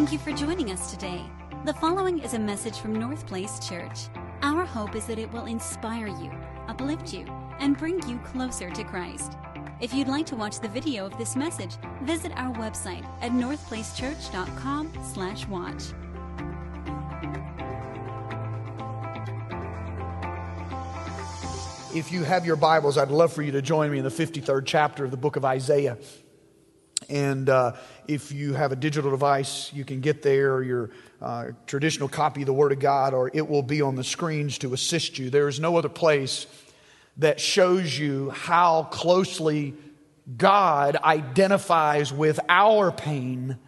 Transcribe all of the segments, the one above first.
Thank you for joining us today. The following is a message from North Place Church. Our hope is that it will inspire you, uplift you, and bring you closer to Christ. If you'd like to watch the video of this message, visit our website at northplacechurch.com/watch. If you have your Bibles, I'd love for you to join me in the 53rd chapter of the book of Isaiah. And uh, if you have a digital device, you can get there, your uh, traditional copy of the Word of God, or it will be on the screens to assist you. There is no other place that shows you how closely God identifies with our pain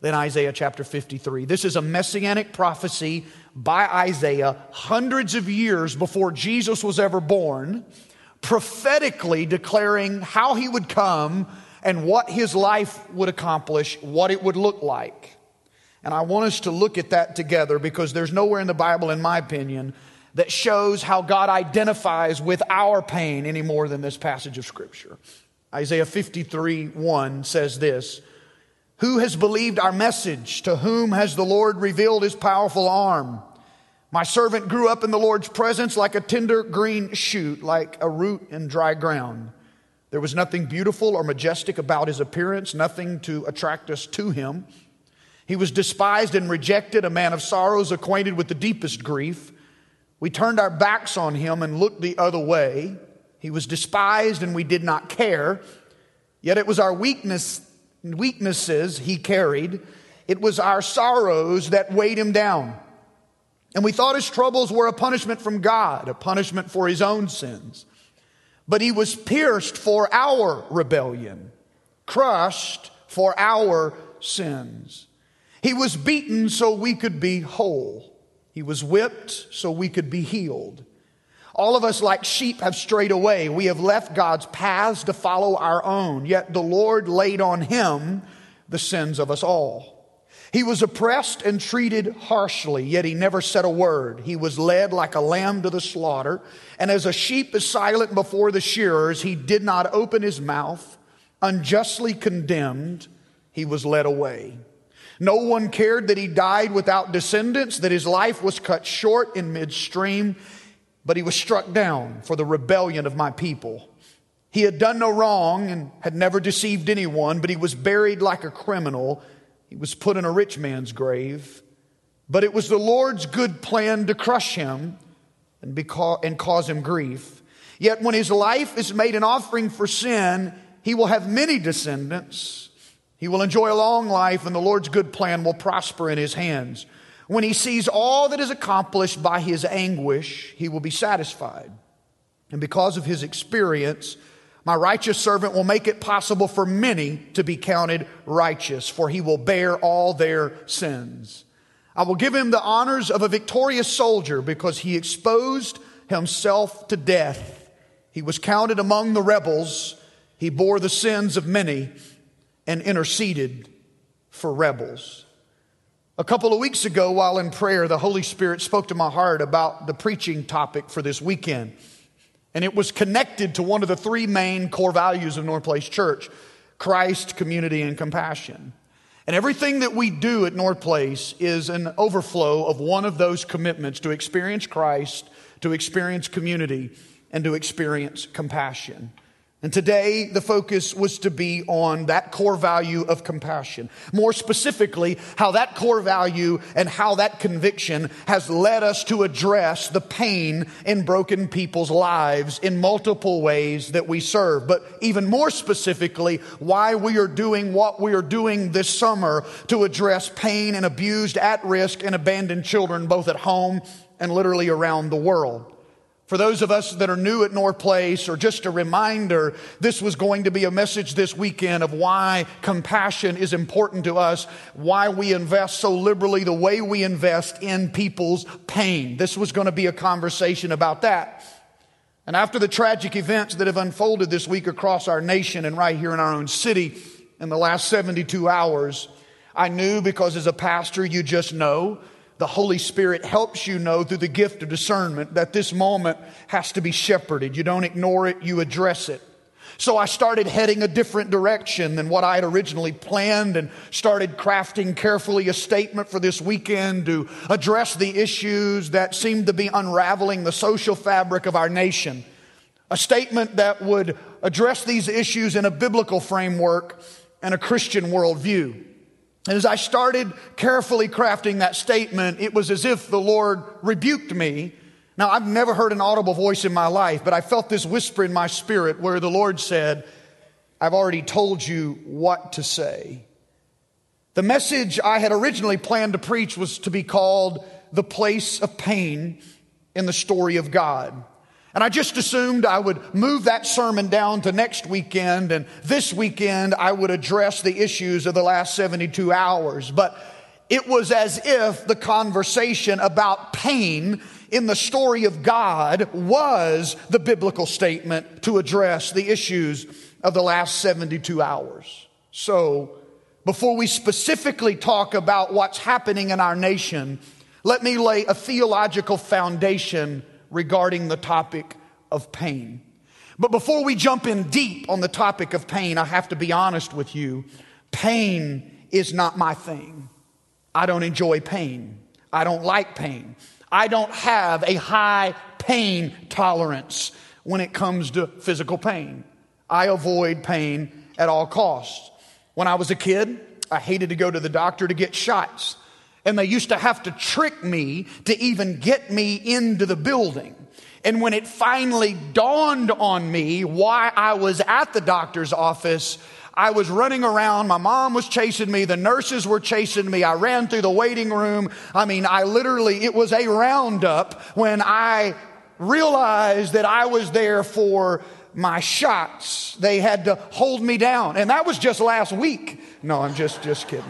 than Isaiah chapter 53. This is a messianic prophecy by Isaiah hundreds of years before Jesus was ever born, prophetically declaring how he would come and what his life would accomplish, what it would look like. And I want us to look at that together because there's nowhere in the Bible, in my opinion, that shows how God identifies with our pain any more than this passage of Scripture. Isaiah 53 1 says this Who has believed our message? To whom has the Lord revealed his powerful arm? My servant grew up in the Lord's presence like a tender green shoot, like a root in dry ground. There was nothing beautiful or majestic about his appearance, nothing to attract us to him. He was despised and rejected, a man of sorrows, acquainted with the deepest grief. We turned our backs on him and looked the other way. He was despised and we did not care. Yet it was our weakness, weaknesses he carried. It was our sorrows that weighed him down. And we thought his troubles were a punishment from God, a punishment for his own sins but he was pierced for our rebellion, crushed for our sins. He was beaten so we could be whole. He was whipped so we could be healed. All of us, like sheep, have strayed away. We have left God's paths to follow our own. Yet the Lord laid on him the sins of us all. He was oppressed and treated harshly, yet he never said a word. He was led like a lamb to the slaughter, and as a sheep is silent before the shearers, he did not open his mouth. Unjustly condemned, he was led away. No one cared that he died without descendants, that his life was cut short in midstream, but he was struck down for the rebellion of my people. He had done no wrong and had never deceived anyone, but he was buried like a criminal. He was put in a rich man's grave, but it was the Lord's good plan to crush him and, because, and cause him grief. Yet when his life is made an offering for sin, he will have many descendants. He will enjoy a long life, and the Lord's good plan will prosper in his hands. When he sees all that is accomplished by his anguish, he will be satisfied. And because of his experience, my righteous servant will make it possible for many to be counted righteous, for he will bear all their sins. I will give him the honors of a victorious soldier because he exposed himself to death. He was counted among the rebels. He bore the sins of many and interceded for rebels. A couple of weeks ago, while in prayer, the Holy Spirit spoke to my heart about the preaching topic for this weekend. And it was connected to one of the three main core values of North Place Church Christ, community, and compassion. And everything that we do at North Place is an overflow of one of those commitments to experience Christ, to experience community, and to experience compassion. And today, the focus was to be on that core value of compassion. More specifically, how that core value and how that conviction has led us to address the pain in broken people's lives in multiple ways that we serve. But even more specifically, why we are doing what we are doing this summer to address pain and abused, at risk, and abandoned children, both at home and literally around the world. For those of us that are new at North Place, or just a reminder, this was going to be a message this weekend of why compassion is important to us, why we invest so liberally the way we invest in people's pain. This was going to be a conversation about that. And after the tragic events that have unfolded this week across our nation and right here in our own city in the last 72 hours, I knew because as a pastor, you just know the Holy Spirit helps you know through the gift of discernment that this moment has to be shepherded. You don't ignore it, you address it. So I started heading a different direction than what I had originally planned and started crafting carefully a statement for this weekend to address the issues that seemed to be unraveling the social fabric of our nation. A statement that would address these issues in a biblical framework and a Christian worldview. And as I started carefully crafting that statement, it was as if the Lord rebuked me. Now, I've never heard an audible voice in my life, but I felt this whisper in my spirit where the Lord said, I've already told you what to say. The message I had originally planned to preach was to be called The Place of Pain in the Story of God. And I just assumed I would move that sermon down to next weekend, and this weekend I would address the issues of the last 72 hours. But it was as if the conversation about pain in the story of God was the biblical statement to address the issues of the last 72 hours. So, before we specifically talk about what's happening in our nation, let me lay a theological foundation regarding the topic of pain. But before we jump in deep on the topic of pain, I have to be honest with you. Pain is not my thing. I don't enjoy pain. I don't like pain. I don't have a high pain tolerance when it comes to physical pain. I avoid pain at all costs. When I was a kid, I hated to go to the doctor to get shots. And they used to have to trick me to even get me into the building. And when it finally dawned on me why I was at the doctor's office, I was running around. My mom was chasing me. The nurses were chasing me. I ran through the waiting room. I mean, I literally, it was a roundup when I realized that I was there for my shots. They had to hold me down. And that was just last week. No, I'm just, just kidding.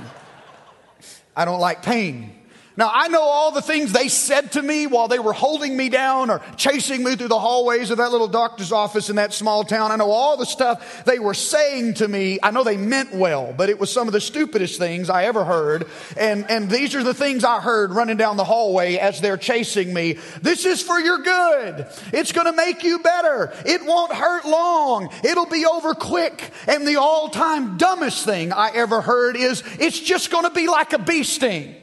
I don't like pain. Now, I know all the things they said to me while they were holding me down or chasing me through the hallways of that little doctor's office in that small town. I know all the stuff they were saying to me. I know they meant well, but it was some of the stupidest things I ever heard. And, and these are the things I heard running down the hallway as they're chasing me. This is for your good. It's going to make you better. It won't hurt long. It'll be over quick. And the all time dumbest thing I ever heard is it's just going to be like a bee sting.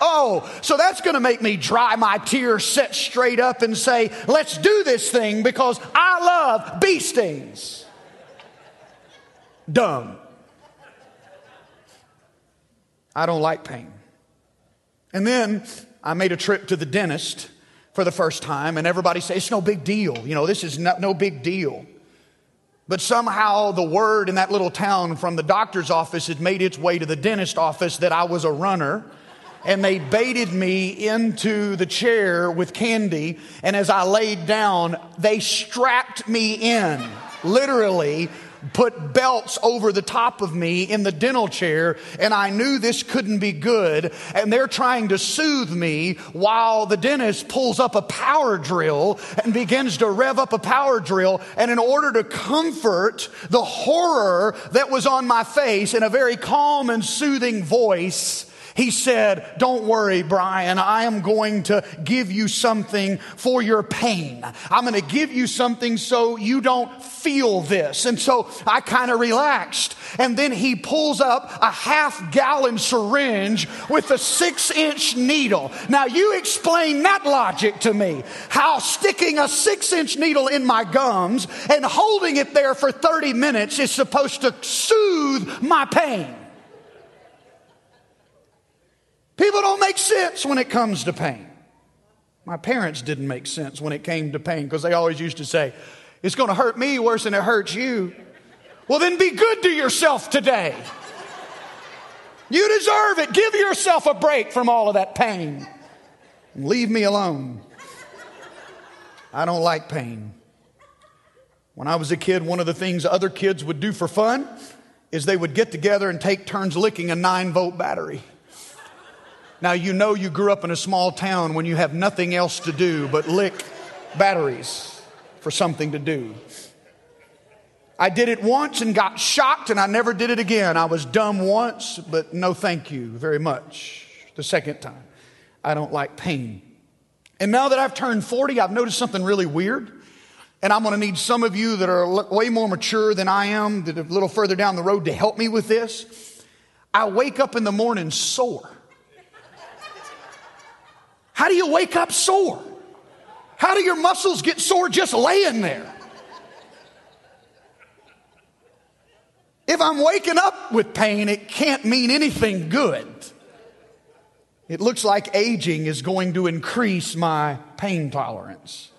Oh, so that's going to make me dry my tears, sit straight up, and say, let's do this thing because I love bee stings. Dumb. I don't like pain. And then I made a trip to the dentist for the first time, and everybody says, it's no big deal. You know, this is no, no big deal. But somehow the word in that little town from the doctor's office had made its way to the dentist office that I was a runner and they baited me into the chair with candy. And as I laid down, they strapped me in, literally put belts over the top of me in the dental chair, and I knew this couldn't be good. And they're trying to soothe me while the dentist pulls up a power drill and begins to rev up a power drill. And in order to comfort the horror that was on my face in a very calm and soothing voice, he said, Don't worry, Brian, I am going to give you something for your pain. I'm going to give you something so you don't feel this. And so I kind of relaxed. And then he pulls up a half gallon syringe with a six inch needle. Now, you explain that logic to me. How sticking a six inch needle in my gums and holding it there for 30 minutes is supposed to soothe my pain. People don't make sense when it comes to pain. My parents didn't make sense when it came to pain because they always used to say, It's going to hurt me worse than it hurts you. Well, then be good to yourself today. You deserve it. Give yourself a break from all of that pain. And leave me alone. I don't like pain. When I was a kid, one of the things other kids would do for fun is they would get together and take turns licking a nine volt battery. Now, you know you grew up in a small town when you have nothing else to do but lick batteries for something to do. I did it once and got shocked, and I never did it again. I was dumb once, but no thank you very much the second time. I don't like pain. And now that I've turned 40, I've noticed something really weird. And I'm going to need some of you that are way more mature than I am, that are a little further down the road to help me with this. I wake up in the morning sore. How do you wake up sore? How do your muscles get sore just laying there? If I'm waking up with pain, it can't mean anything good. It looks like aging is going to increase my pain tolerance.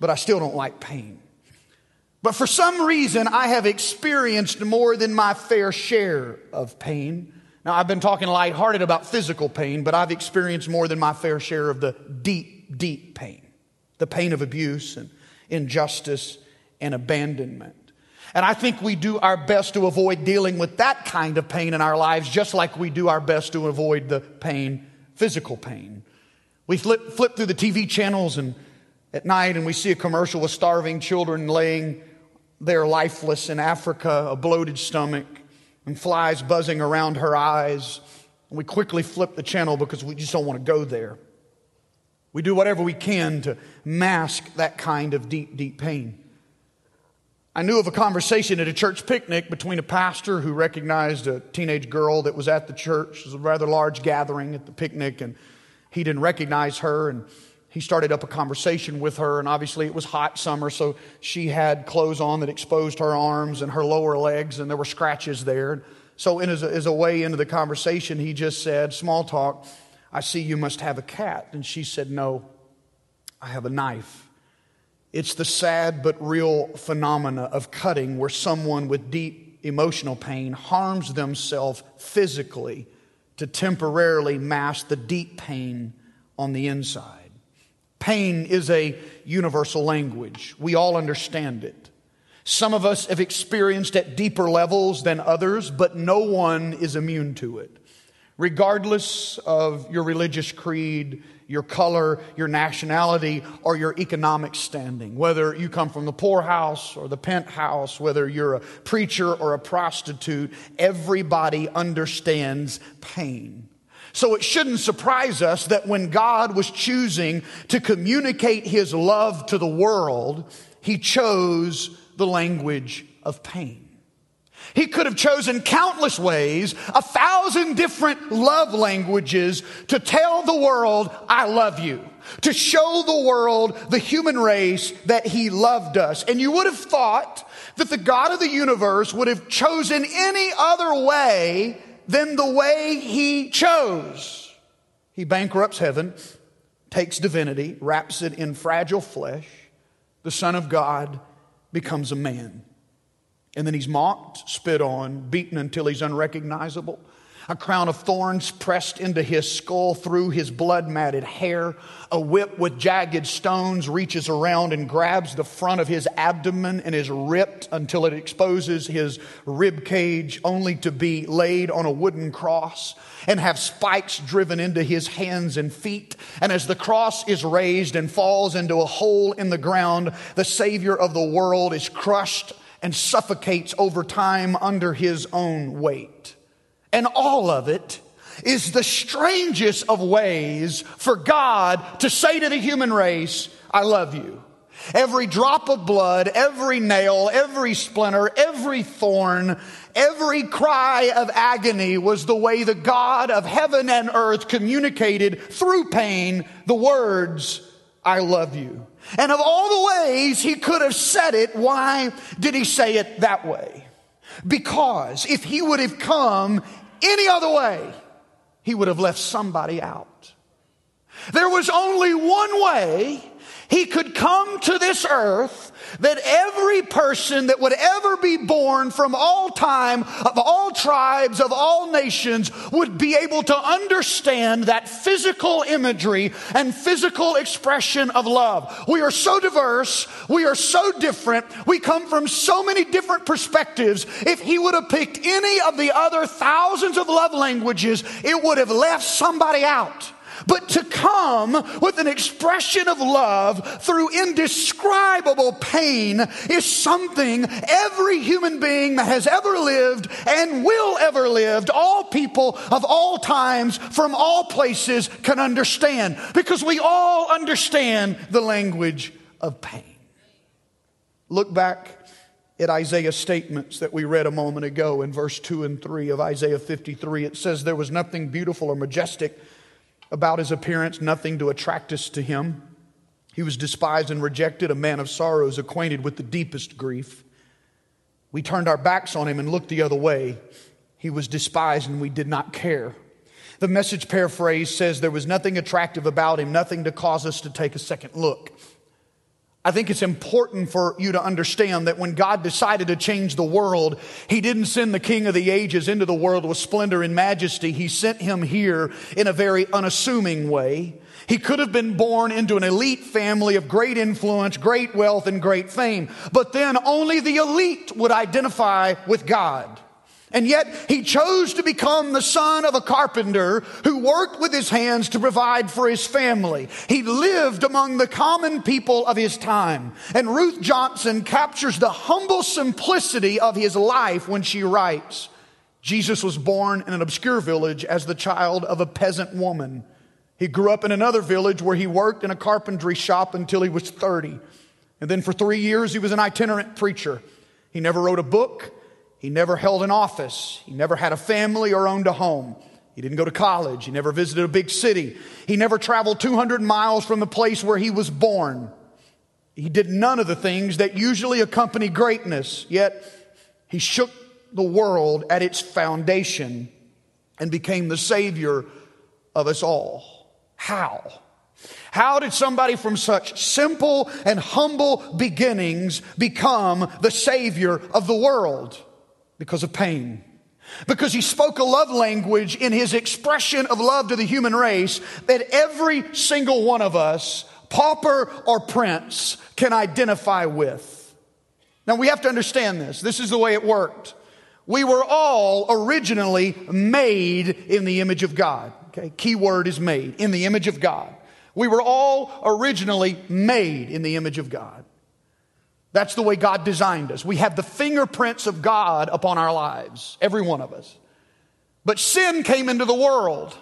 But I still don't like pain. But for some reason, I have experienced more than my fair share of pain. Now, I've been talking lighthearted about physical pain, but I've experienced more than my fair share of the deep, deep pain the pain of abuse and injustice and abandonment. And I think we do our best to avoid dealing with that kind of pain in our lives, just like we do our best to avoid the pain, physical pain. We flip, flip through the TV channels and at night and we see a commercial with starving children laying there lifeless in Africa, a bloated stomach, and flies buzzing around her eyes. And we quickly flip the channel because we just don't want to go there. We do whatever we can to mask that kind of deep, deep pain. I knew of a conversation at a church picnic between a pastor who recognized a teenage girl that was at the church. It was a rather large gathering at the picnic, and he didn't recognize her. And he started up a conversation with her. And obviously, it was hot summer, so she had clothes on that exposed her arms and her lower legs, and there were scratches there. So, in as a, as a way into the conversation, he just said, Small talk, I see you must have a cat. And she said, No, I have a knife. It's the sad but real phenomena of cutting where someone with deep emotional pain harms themselves physically to temporarily mask the deep pain on the inside. Pain is a universal language. We all understand it. Some of us have experienced at deeper levels than others, but no one is immune to it. Regardless of your religious creed, your color, your nationality, or your economic standing. Whether you come from the poorhouse or the penthouse, whether you're a preacher or a prostitute, everybody understands pain. So it shouldn't surprise us that when God was choosing to communicate his love to the world, he chose the language of pain. He could have chosen countless ways, a thousand different love languages to tell the world, I love you. To show the world, the human race, that He loved us. And you would have thought that the God of the universe would have chosen any other way than the way He chose. He bankrupts heaven, takes divinity, wraps it in fragile flesh. The Son of God becomes a man. And then he's mocked, spit on, beaten until he's unrecognizable. A crown of thorns pressed into his skull through his blood matted hair. A whip with jagged stones reaches around and grabs the front of his abdomen and is ripped until it exposes his rib cage, only to be laid on a wooden cross and have spikes driven into his hands and feet. And as the cross is raised and falls into a hole in the ground, the Savior of the world is crushed and suffocates over time under his own weight. And all of it is the strangest of ways for God to say to the human race, I love you. Every drop of blood, every nail, every splinter, every thorn, every cry of agony was the way the God of heaven and earth communicated through pain the words, I love you. And of all the ways he could have said it, why did he say it that way? Because if he would have come any other way, he would have left somebody out. There was only one way he could come to this earth that every person that would ever be born from all time, of all tribes, of all nations, would be able to understand that physical imagery and physical expression of love. We are so diverse. We are so different. We come from so many different perspectives. If he would have picked any of the other thousands of love languages, it would have left somebody out. But to come with an expression of love through indescribable pain is something every human being that has ever lived and will ever live, all people of all times from all places can understand because we all understand the language of pain. Look back at Isaiah's statements that we read a moment ago in verse 2 and 3 of Isaiah 53. It says, There was nothing beautiful or majestic about his appearance, nothing to attract us to him. He was despised and rejected, a man of sorrows, acquainted with the deepest grief. We turned our backs on him and looked the other way. He was despised and we did not care. The message paraphrase says there was nothing attractive about him, nothing to cause us to take a second look. I think it's important for you to understand that when God decided to change the world, He didn't send the King of the ages into the world with splendor and majesty. He sent him here in a very unassuming way. He could have been born into an elite family of great influence, great wealth, and great fame. But then only the elite would identify with God. And yet he chose to become the son of a carpenter who worked with his hands to provide for his family. He lived among the common people of his time. And Ruth Johnson captures the humble simplicity of his life when she writes, Jesus was born in an obscure village as the child of a peasant woman. He grew up in another village where he worked in a carpentry shop until he was 30. And then for three years, he was an itinerant preacher. He never wrote a book. He never held an office. He never had a family or owned a home. He didn't go to college. He never visited a big city. He never traveled 200 miles from the place where he was born. He did none of the things that usually accompany greatness, yet he shook the world at its foundation and became the Savior of us all. How? How did somebody from such simple and humble beginnings become the Savior of the world? Because of pain. Because he spoke a love language in his expression of love to the human race that every single one of us, pauper or prince, can identify with. Now we have to understand this. This is the way it worked. We were all originally made in the image of God. Okay, key word is made, in the image of God. We were all originally made in the image of God. That's the way God designed us. We have the fingerprints of God upon our lives, every one of us. But sin came into the world.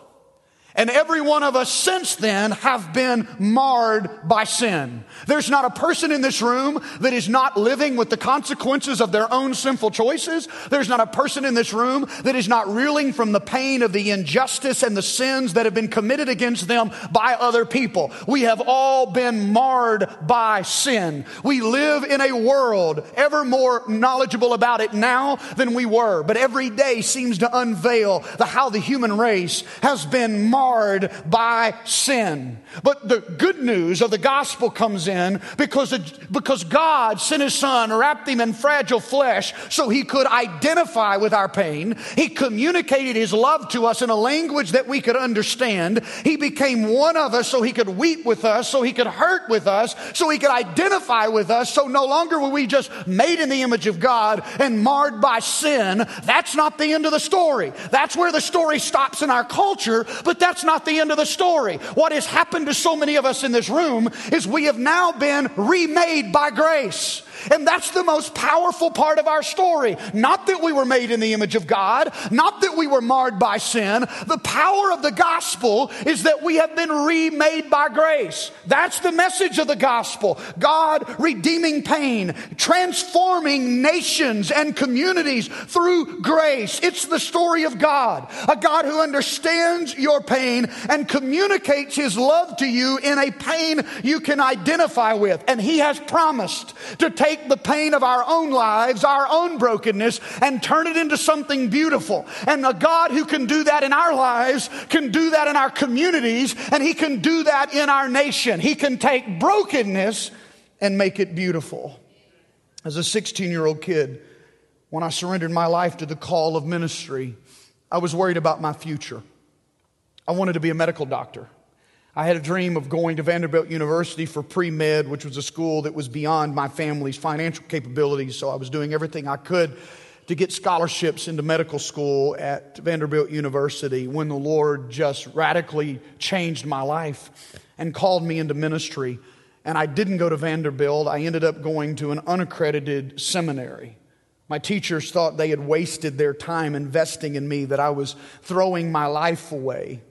And every one of us since then have been marred by sin. There's not a person in this room that is not living with the consequences of their own sinful choices. There's not a person in this room that is not reeling from the pain of the injustice and the sins that have been committed against them by other people. We have all been marred by sin. We live in a world ever more knowledgeable about it now than we were, but every day seems to unveil the, how the human race has been marred marred by sin. But the good news of the gospel comes in because, because God sent his son, wrapped him in fragile flesh so he could identify with our pain. He communicated his love to us in a language that we could understand. He became one of us so he could weep with us, so he could hurt with us, so he could identify with us. So no longer were we just made in the image of God and marred by sin. That's not the end of the story. That's where the story stops in our culture, but that's not the end of the story. What has happened to so many of us in this room is we have now been remade by grace. And that's the most powerful part of our story. Not that we were made in the image of God, not that we were marred by sin. The power of the gospel is that we have been remade by grace. That's the message of the gospel. God redeeming pain, transforming nations and communities through grace. It's the story of God. A God who understands your pain and communicates his love to you in a pain you can identify with. And he has promised to take take the pain of our own lives, our own brokenness, and turn it into something beautiful. And a God who can do that in our lives can do that in our communities, and He can do that in our nation. He can take brokenness and make it beautiful. As a 16 year old kid, when I surrendered my life to the call of ministry, I was worried about my future. I wanted to be a medical doctor. I had a dream of going to Vanderbilt University for pre med, which was a school that was beyond my family's financial capabilities. So I was doing everything I could to get scholarships into medical school at Vanderbilt University when the Lord just radically changed my life and called me into ministry. And I didn't go to Vanderbilt, I ended up going to an unaccredited seminary. My teachers thought they had wasted their time investing in me, that I was throwing my life away.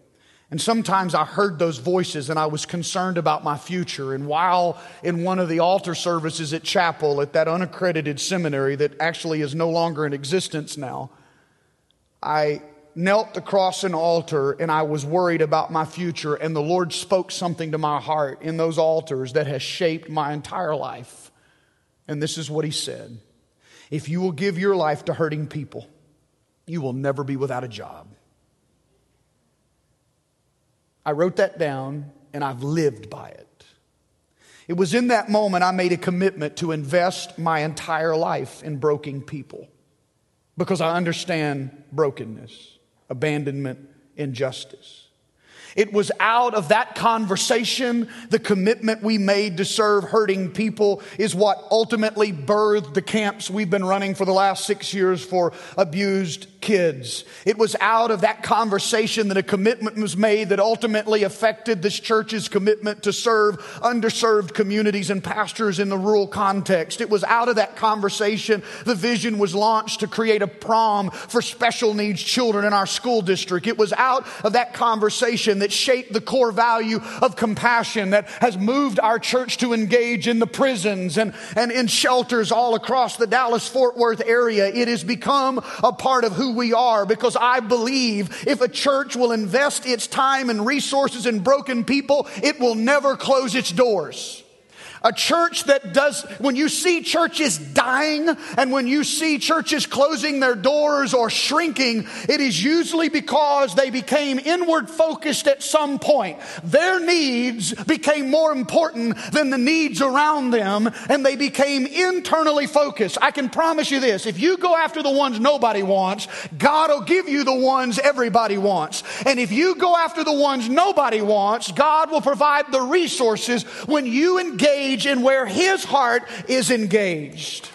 And sometimes I heard those voices and I was concerned about my future. And while in one of the altar services at chapel at that unaccredited seminary that actually is no longer in existence now, I knelt across an altar and I was worried about my future. And the Lord spoke something to my heart in those altars that has shaped my entire life. And this is what He said If you will give your life to hurting people, you will never be without a job. I wrote that down and I've lived by it. It was in that moment I made a commitment to invest my entire life in broken people because I understand brokenness, abandonment, injustice. It was out of that conversation, the commitment we made to serve hurting people is what ultimately birthed the camps we've been running for the last six years for abused kids. It was out of that conversation that a commitment was made that ultimately affected this church's commitment to serve underserved communities and pastors in the rural context. It was out of that conversation the vision was launched to create a prom for special needs children in our school district. It was out of that conversation that shaped the core value of compassion that has moved our church to engage in the prisons and, and in shelters all across the Dallas Fort Worth area. It has become a part of who we are because I believe if a church will invest its time and resources in broken people, it will never close its doors. A church that does, when you see churches dying and when you see churches closing their doors or shrinking, it is usually because they became inward focused at some point. Their needs became more important than the needs around them and they became internally focused. I can promise you this if you go after the ones nobody wants, God will give you the ones everybody wants. And if you go after the ones nobody wants, God will provide the resources when you engage engage in where his heart is engaged.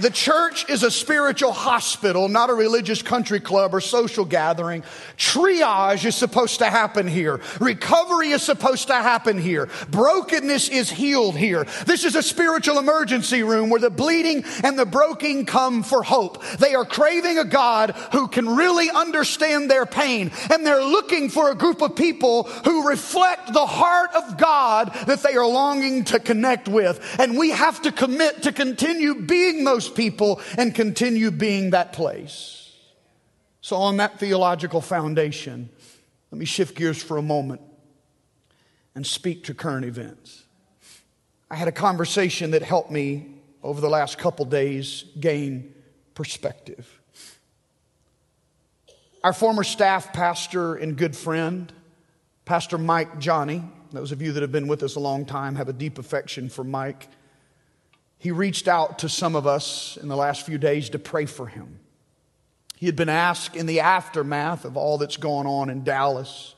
The church is a spiritual hospital, not a religious country club or social gathering. Triage is supposed to happen here. Recovery is supposed to happen here. Brokenness is healed here. This is a spiritual emergency room where the bleeding and the broken come for hope. They are craving a God who can really understand their pain, and they're looking for a group of people who reflect the heart of God that they are longing to connect with. And we have to commit to continue being those people and continue being that place. So, on that theological foundation, let me shift gears for a moment and speak to current events. I had a conversation that helped me over the last couple days gain perspective. Our former staff pastor and good friend, Pastor Mike Johnny, those of you that have been with us a long time have a deep affection for Mike. He reached out to some of us in the last few days to pray for him. He had been asked in the aftermath of all that's gone on in Dallas,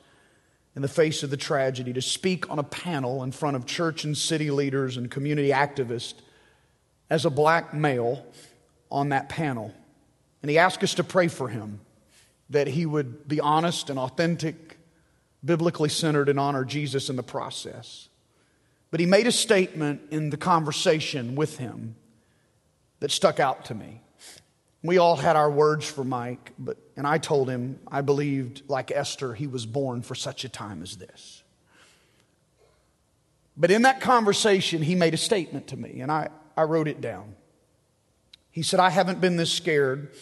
in the face of the tragedy, to speak on a panel in front of church and city leaders and community activists as a black male on that panel. And he asked us to pray for him that he would be honest and authentic, biblically centered, and honor Jesus in the process. But he made a statement in the conversation with him that stuck out to me. We all had our words for Mike, but, and I told him I believed, like Esther, he was born for such a time as this. But in that conversation, he made a statement to me, and I, I wrote it down. He said, I haven't been this scared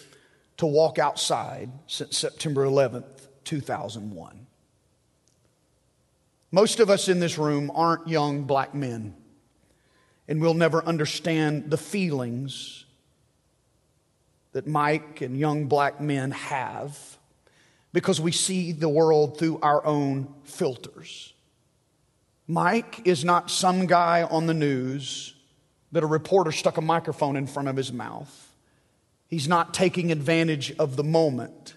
to walk outside since September 11th, 2001. Most of us in this room aren't young black men, and we'll never understand the feelings that Mike and young black men have because we see the world through our own filters. Mike is not some guy on the news that a reporter stuck a microphone in front of his mouth. He's not taking advantage of the moment.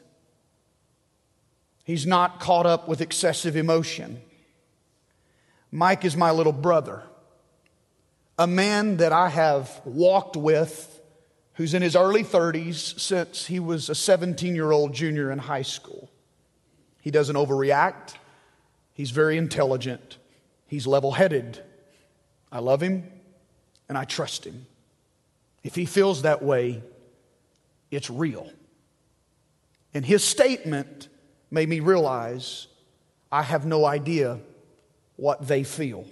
He's not caught up with excessive emotion. Mike is my little brother, a man that I have walked with who's in his early 30s since he was a 17 year old junior in high school. He doesn't overreact, he's very intelligent, he's level headed. I love him and I trust him. If he feels that way, it's real. And his statement made me realize I have no idea what they feel.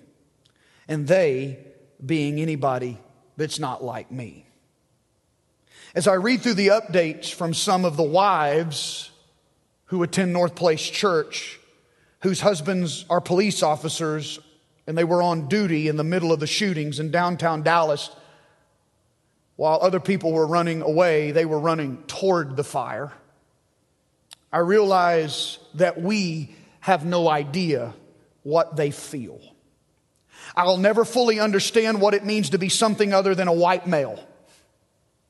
And they being anybody that's not like me. As I read through the updates from some of the wives who attend North Place Church, whose husbands are police officers and they were on duty in the middle of the shootings in downtown Dallas, while other people were running away, they were running toward the fire. I realize that we have no idea what they feel. I'll never fully understand what it means to be something other than a white male.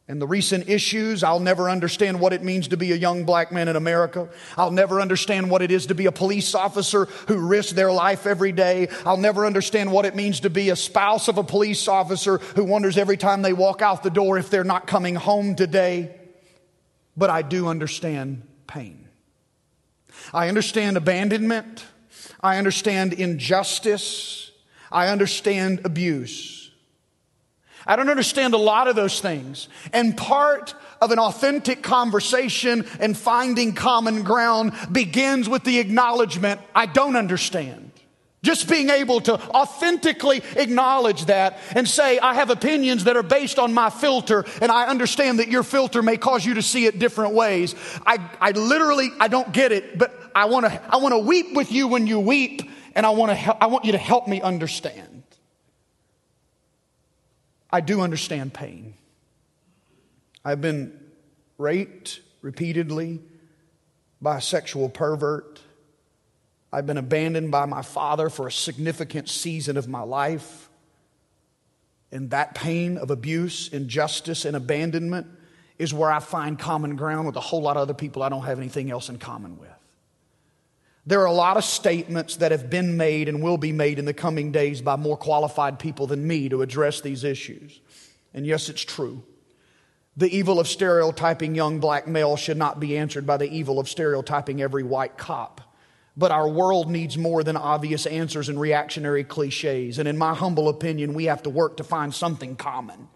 And the recent issues, I'll never understand what it means to be a young black man in America. I'll never understand what it is to be a police officer who risks their life every day. I'll never understand what it means to be a spouse of a police officer who wonders every time they walk out the door if they're not coming home today. But I do understand pain. I understand abandonment. I understand injustice. I understand abuse. I don't understand a lot of those things. And part of an authentic conversation and finding common ground begins with the acknowledgement I don't understand. Just being able to authentically acknowledge that and say, I have opinions that are based on my filter, and I understand that your filter may cause you to see it different ways. I, I literally, I don't get it, but I want to, I want to weep with you when you weep, and I want to, I want you to help me understand. I do understand pain. I've been raped repeatedly by a sexual pervert. I've been abandoned by my father for a significant season of my life. And that pain of abuse, injustice, and abandonment is where I find common ground with a whole lot of other people I don't have anything else in common with. There are a lot of statements that have been made and will be made in the coming days by more qualified people than me to address these issues. And yes, it's true. The evil of stereotyping young black males should not be answered by the evil of stereotyping every white cop. But our world needs more than obvious answers and reactionary cliches. And in my humble opinion, we have to work to find something common.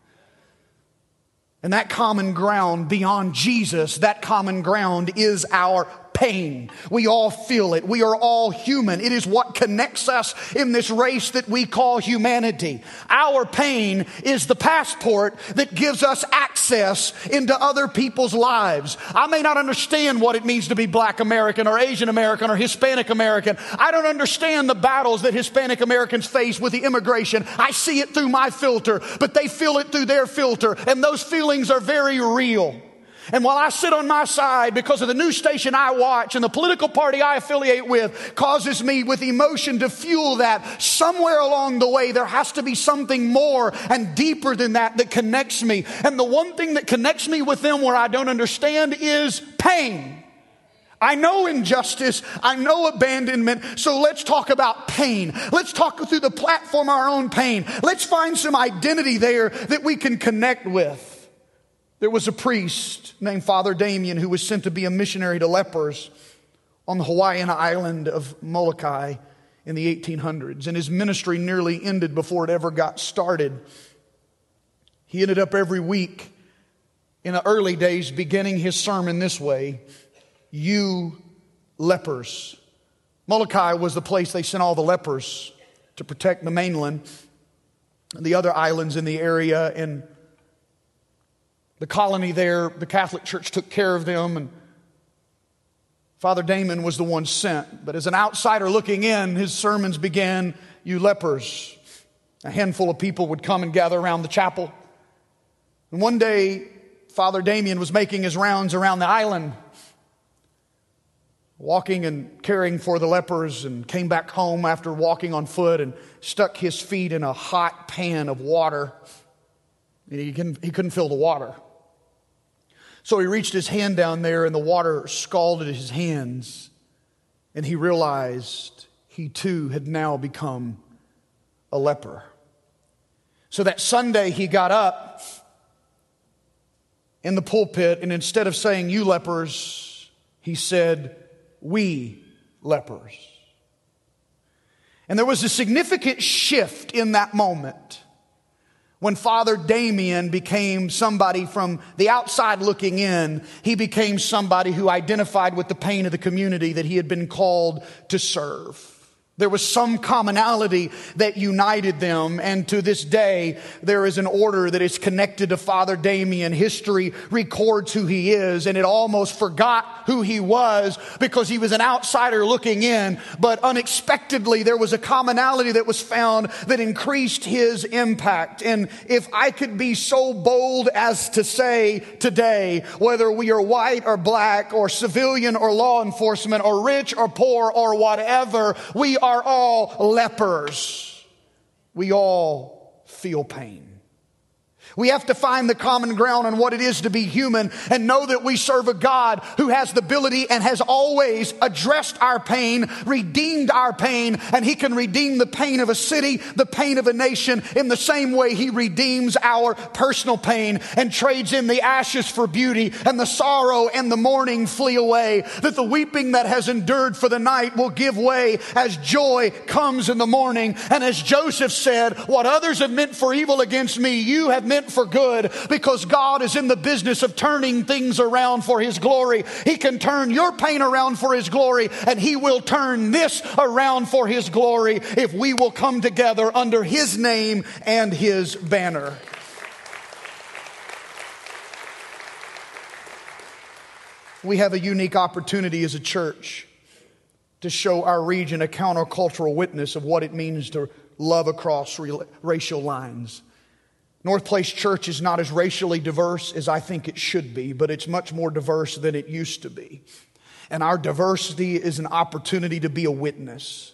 And that common ground beyond Jesus, that common ground is our pain. We all feel it. We are all human. It is what connects us in this race that we call humanity. Our pain is the passport that gives us access into other people's lives. I may not understand what it means to be black American or Asian American or Hispanic American. I don't understand the battles that Hispanic Americans face with the immigration. I see it through my filter, but they feel it through their filter, and those feelings are very real. And while I sit on my side because of the news station I watch and the political party I affiliate with causes me with emotion to fuel that, somewhere along the way there has to be something more and deeper than that that connects me. And the one thing that connects me with them where I don't understand is pain. I know injustice. I know abandonment. So let's talk about pain. Let's talk through the platform our own pain. Let's find some identity there that we can connect with. There was a priest named Father Damien who was sent to be a missionary to lepers on the Hawaiian island of Molokai in the 1800s, and his ministry nearly ended before it ever got started. He ended up every week in the early days beginning his sermon this way You lepers. Molokai was the place they sent all the lepers to protect the mainland and the other islands in the area. And the colony there, the Catholic Church took care of them, and Father Damien was the one sent. But as an outsider looking in, his sermons began, You lepers. A handful of people would come and gather around the chapel. And one day, Father Damien was making his rounds around the island, walking and caring for the lepers, and came back home after walking on foot and stuck his feet in a hot pan of water. He couldn't, he couldn't feel the water. So he reached his hand down there, and the water scalded his hands, and he realized he too had now become a leper. So that Sunday, he got up in the pulpit, and instead of saying, You lepers, he said, We lepers. And there was a significant shift in that moment When Father Damien became somebody from the outside looking in, he became somebody who identified with the pain of the community that he had been called to serve. There was some commonality that united them, and to this day, there is an order that is connected to Father Damien. History records who he is, and it almost forgot who he was because he was an outsider looking in, but unexpectedly, there was a commonality that was found that increased his impact. And if I could be so bold as to say today, whether we are white or black, or civilian or law enforcement, or rich or poor, or whatever, we are all lepers. We all feel pain. We have to find the common ground on what it is to be human and know that we serve a God who has the ability and has always addressed our pain, redeemed our pain, and He can redeem the pain of a city, the pain of a nation in the same way He redeems our personal pain and trades in the ashes for beauty and the sorrow and the mourning flee away. That the weeping that has endured for the night will give way as joy comes in the morning. And as Joseph said, what others have meant for evil against me, you have meant meant for good because God is in the business of turning things around for His glory. He can turn your pain around for His glory, and He will turn this around for His glory if we will come together under His name and His banner. We have a unique opportunity as a church to show our region a countercultural witness of what it means to love across racial lines. North Place Church is not as racially diverse as I think it should be, but it's much more diverse than it used to be. And our diversity is an opportunity to be a witness.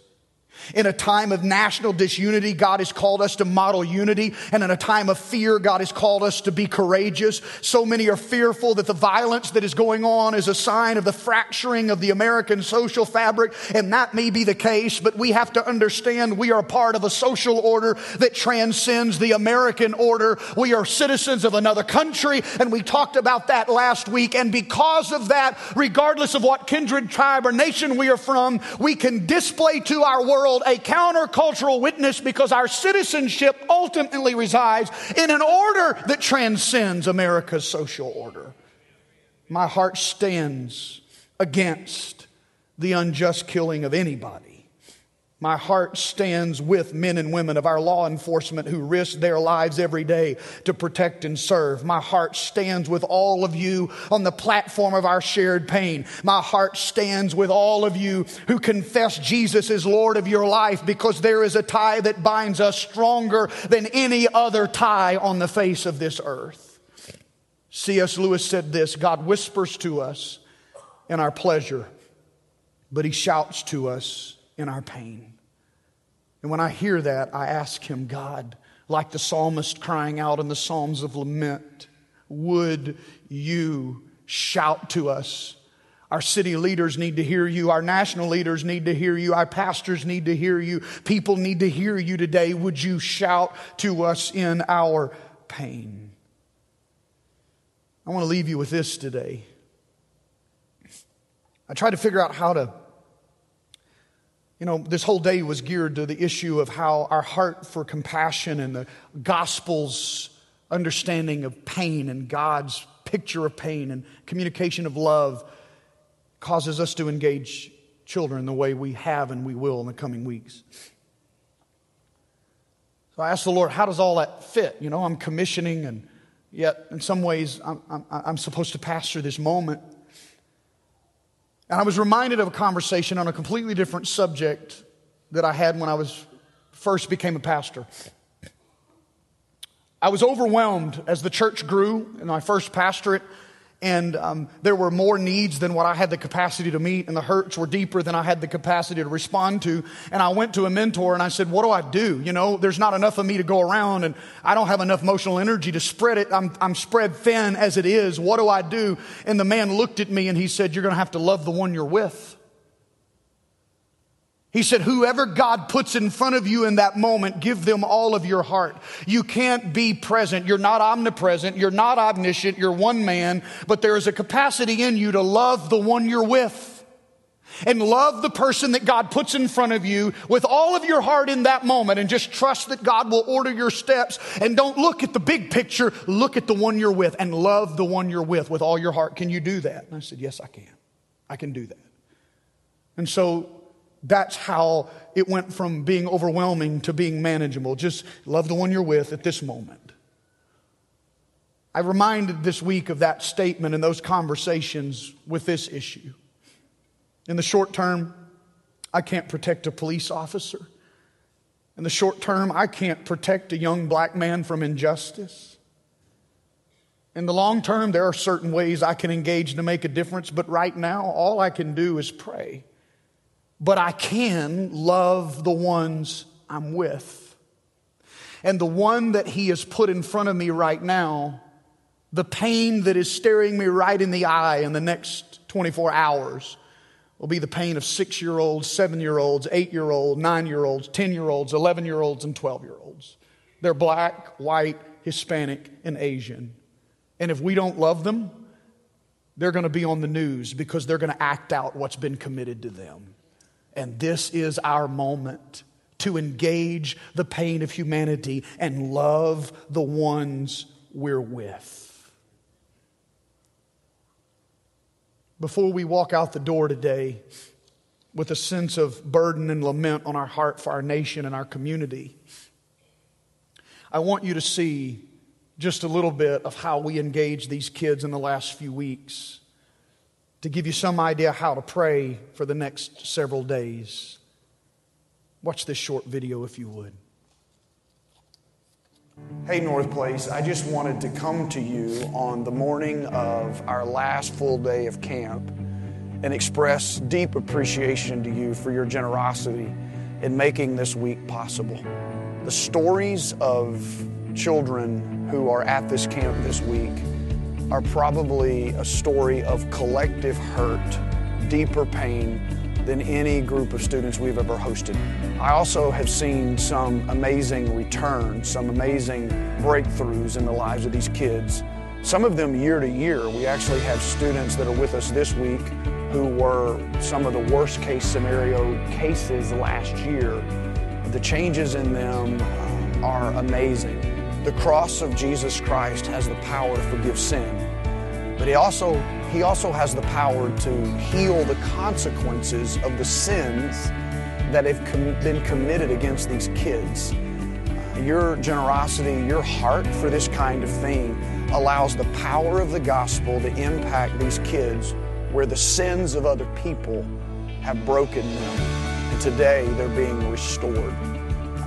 In a time of national disunity, God has called us to model unity. And in a time of fear, God has called us to be courageous. So many are fearful that the violence that is going on is a sign of the fracturing of the American social fabric. And that may be the case, but we have to understand we are part of a social order that transcends the American order. We are citizens of another country, and we talked about that last week. And because of that, regardless of what kindred, tribe, or nation we are from, we can display to our world world a countercultural witness because our citizenship ultimately resides in an order that transcends America's social order. My heart stands against the unjust killing of anybody. My heart stands with men and women of our law enforcement who risk their lives every day to protect and serve. My heart stands with all of you on the platform of our shared pain. My heart stands with all of you who confess Jesus is Lord of your life because there is a tie that binds us stronger than any other tie on the face of this earth. C.S. Lewis said this God whispers to us in our pleasure, but he shouts to us in our pain. And when I hear that, I ask him, God, like the psalmist crying out in the Psalms of Lament, would you shout to us? Our city leaders need to hear you. Our national leaders need to hear you. Our pastors need to hear you. People need to hear you today. Would you shout to us in our pain? I want to leave you with this today. I tried to figure out how to you know, this whole day was geared to the issue of how our heart for compassion and the gospel's understanding of pain and God's picture of pain and communication of love causes us to engage children the way we have and we will in the coming weeks. So I asked the Lord, how does all that fit? You know, I'm commissioning, and yet in some ways I'm, I'm, I'm supposed to pastor this moment. And I was reminded of a conversation on a completely different subject that I had when I was first became a pastor. I was overwhelmed as the church grew in my first pastorate and um, there were more needs than what I had the capacity to meet, and the hurts were deeper than I had the capacity to respond to. And I went to a mentor and I said, What do I do? You know, there's not enough of me to go around, and I don't have enough emotional energy to spread it. I'm, I'm spread thin as it is. What do I do? And the man looked at me and he said, You're going to have to love the one you're with. He said, whoever God puts in front of you in that moment, give them all of your heart. You can't be present. You're not omnipresent. You're not omniscient. You're one man, but there is a capacity in you to love the one you're with. and love the person that God puts in front of you with all of your heart in that moment and just trust that God will order your steps and don't look at the big picture, look at the one you're with and love the one you're with with all your heart. Can you do that? And I said, Yes, I can. I can do that. And so that's how it went from being overwhelming to being manageable. Just love the one you're with at this moment. I reminded this week of that statement and those conversations with this issue. In the short term, I can't protect a police officer. In the short term, I can't protect a young black man from injustice. In the long term, there are certain ways I can engage to make a difference, but right now, all I can do is pray. But I can love the ones I'm with. And the one that He has put in front of me right now, the pain that is staring me right in the eye in the next 24 hours, will be the pain of six year olds, seven year olds, eight year olds, nine year olds, 10 year olds, 11 year olds, and 12 year olds. They're black, white, Hispanic, and Asian. And if we don't love them, they're going to be on the news because they're going to act out what's been committed to them. And this is our moment to engage the pain of humanity and love the ones we're with. before we walk out the door today with a sense of burden and lament on our heart for our nation and our community, I want you to see just a little bit of how we engage these kids in the last few weeks to give you some idea how to pray for the next several days. Watch this short video if you would. Hey, North Place, I just wanted to come to you on the morning of our last full day of camp and express deep appreciation to you for your generosity in making this week possible. The stories of children who are at this camp this week are probably a story of collective hurt, deeper pain, than any group of students we've ever hosted. I also have seen some amazing returns, some amazing breakthroughs in the lives of these kids. Some of them year to year. We actually have students that are with us this week who were some of the worst case scenario cases last year. The changes in them are amazing. The cross of Jesus Christ has the power to forgive sin, but he also he also has the power to heal the consequences of the sins that have com- been committed against these kids. Uh, your generosity, your heart for this kind of thing allows the power of the gospel to impact these kids where the sins of other people have broken them. And today they're being restored.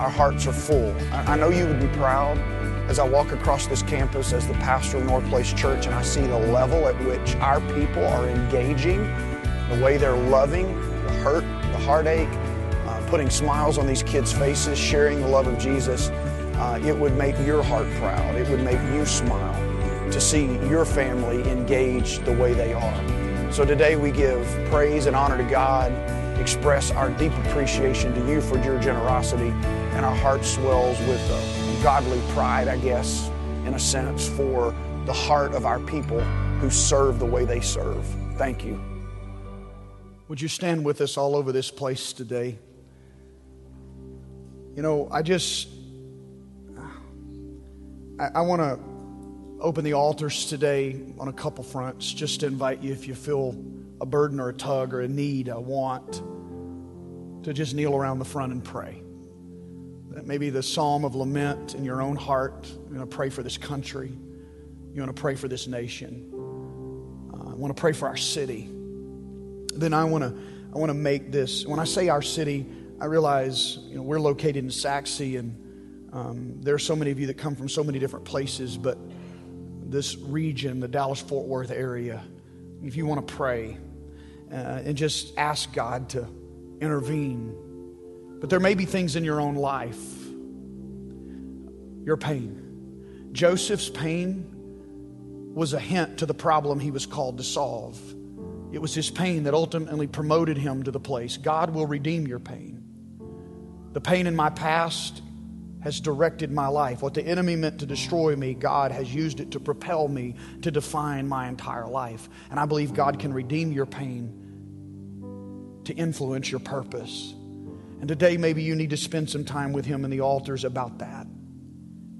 Our hearts are full. I, I know you would be proud as I walk across this campus as the pastor of North Place Church and I see the level at which our people are engaging, the way they're loving, the hurt, the heartache, uh, putting smiles on these kids' faces, sharing the love of Jesus, uh, it would make your heart proud. It would make you smile to see your family engaged the way they are. So today we give praise and honor to God, express our deep appreciation to you for your generosity, and our heart swells with uh, godly pride, I guess, in a sense, for the heart of our people who serve the way they serve. Thank you. Would you stand with us all over this place today? You know, I just, I, I want to open the altars today on a couple fronts just to invite you if you feel a burden or a tug or a need, a want, to just kneel around the front and pray maybe the psalm of lament in your own heart. You want to pray for this country. You want to pray for this nation. Uh, I want to pray for our city. Then I want to I want to make this. When I say our city, I realize you know we're located in Sachse, and um, there are so many of you that come from so many different places. But this region, the Dallas Fort Worth area, if you want to pray uh, and just ask God to intervene but there may be things in your own life, your pain. Joseph's pain was a hint to the problem he was called to solve. It was his pain that ultimately promoted him to the place. God will redeem your pain. The pain in my past has directed my life. What the enemy meant to destroy me, God has used it to propel me to define my entire life. And I believe God can redeem your pain to influence your purpose. And today, maybe you need to spend some time with Him in the altars about that.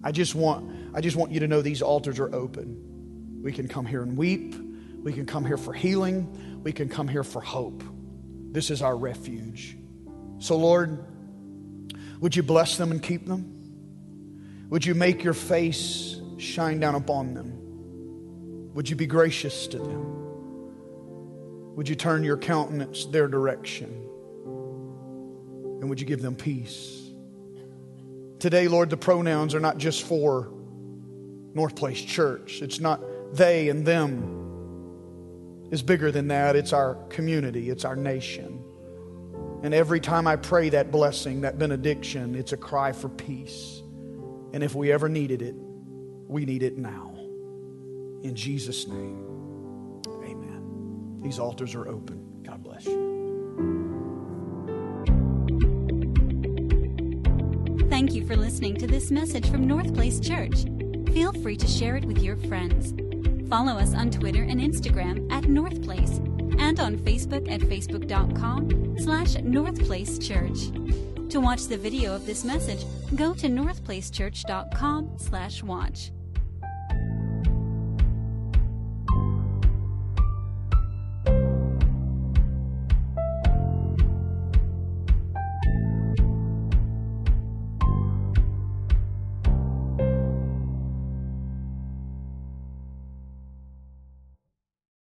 I just want, I just want you to know these altars are open. We can come here and weep. We can come here for healing. We can come here for hope. This is our refuge. So, Lord, would you bless them and keep them? Would you make your face shine down upon them? Would you be gracious to them? Would you turn your countenance their direction? And would you give them peace? Today, Lord, the pronouns are not just for North Place Church. It's not they and them. It's bigger than that. It's our community, it's our nation. And every time I pray that blessing, that benediction, it's a cry for peace. And if we ever needed it, we need it now. In Jesus' name, amen. These altars are open. Thank you for listening to this message from North Place Church. Feel free to share it with your friends. Follow us on Twitter and Instagram at North Place and on Facebook at facebook.com slash North Place Church. To watch the video of this message, go to northplacechurch.com slash watch.